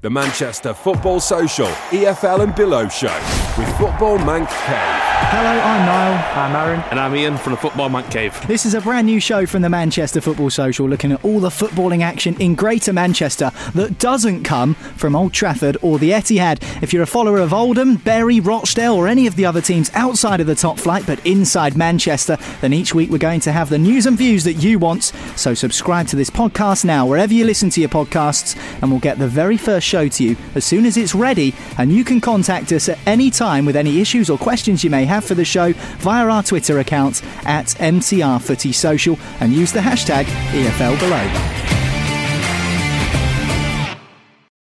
The Manchester Football Social, EFL and Below Show with Football Manc Cave. Hello, I'm Niall. I'm Aaron. And I'm Ian from the Football Manc Cave. This is a brand new show from the Manchester Football Social looking at all the footballing action in Greater Manchester that doesn't come from Old Trafford or the Etihad. If you're a follower of Oldham, Bury, Rochdale, or any of the other teams outside of the top flight but inside Manchester, then each week we're going to have the news and views that you want. So subscribe to this podcast now, wherever you listen to your podcasts, and we'll get the very first show to you as soon as it's ready. And you can contact us at any time with any issues or questions you may have for the show via our Twitter account at MCR Footy Social and use the hashtag EFL Below.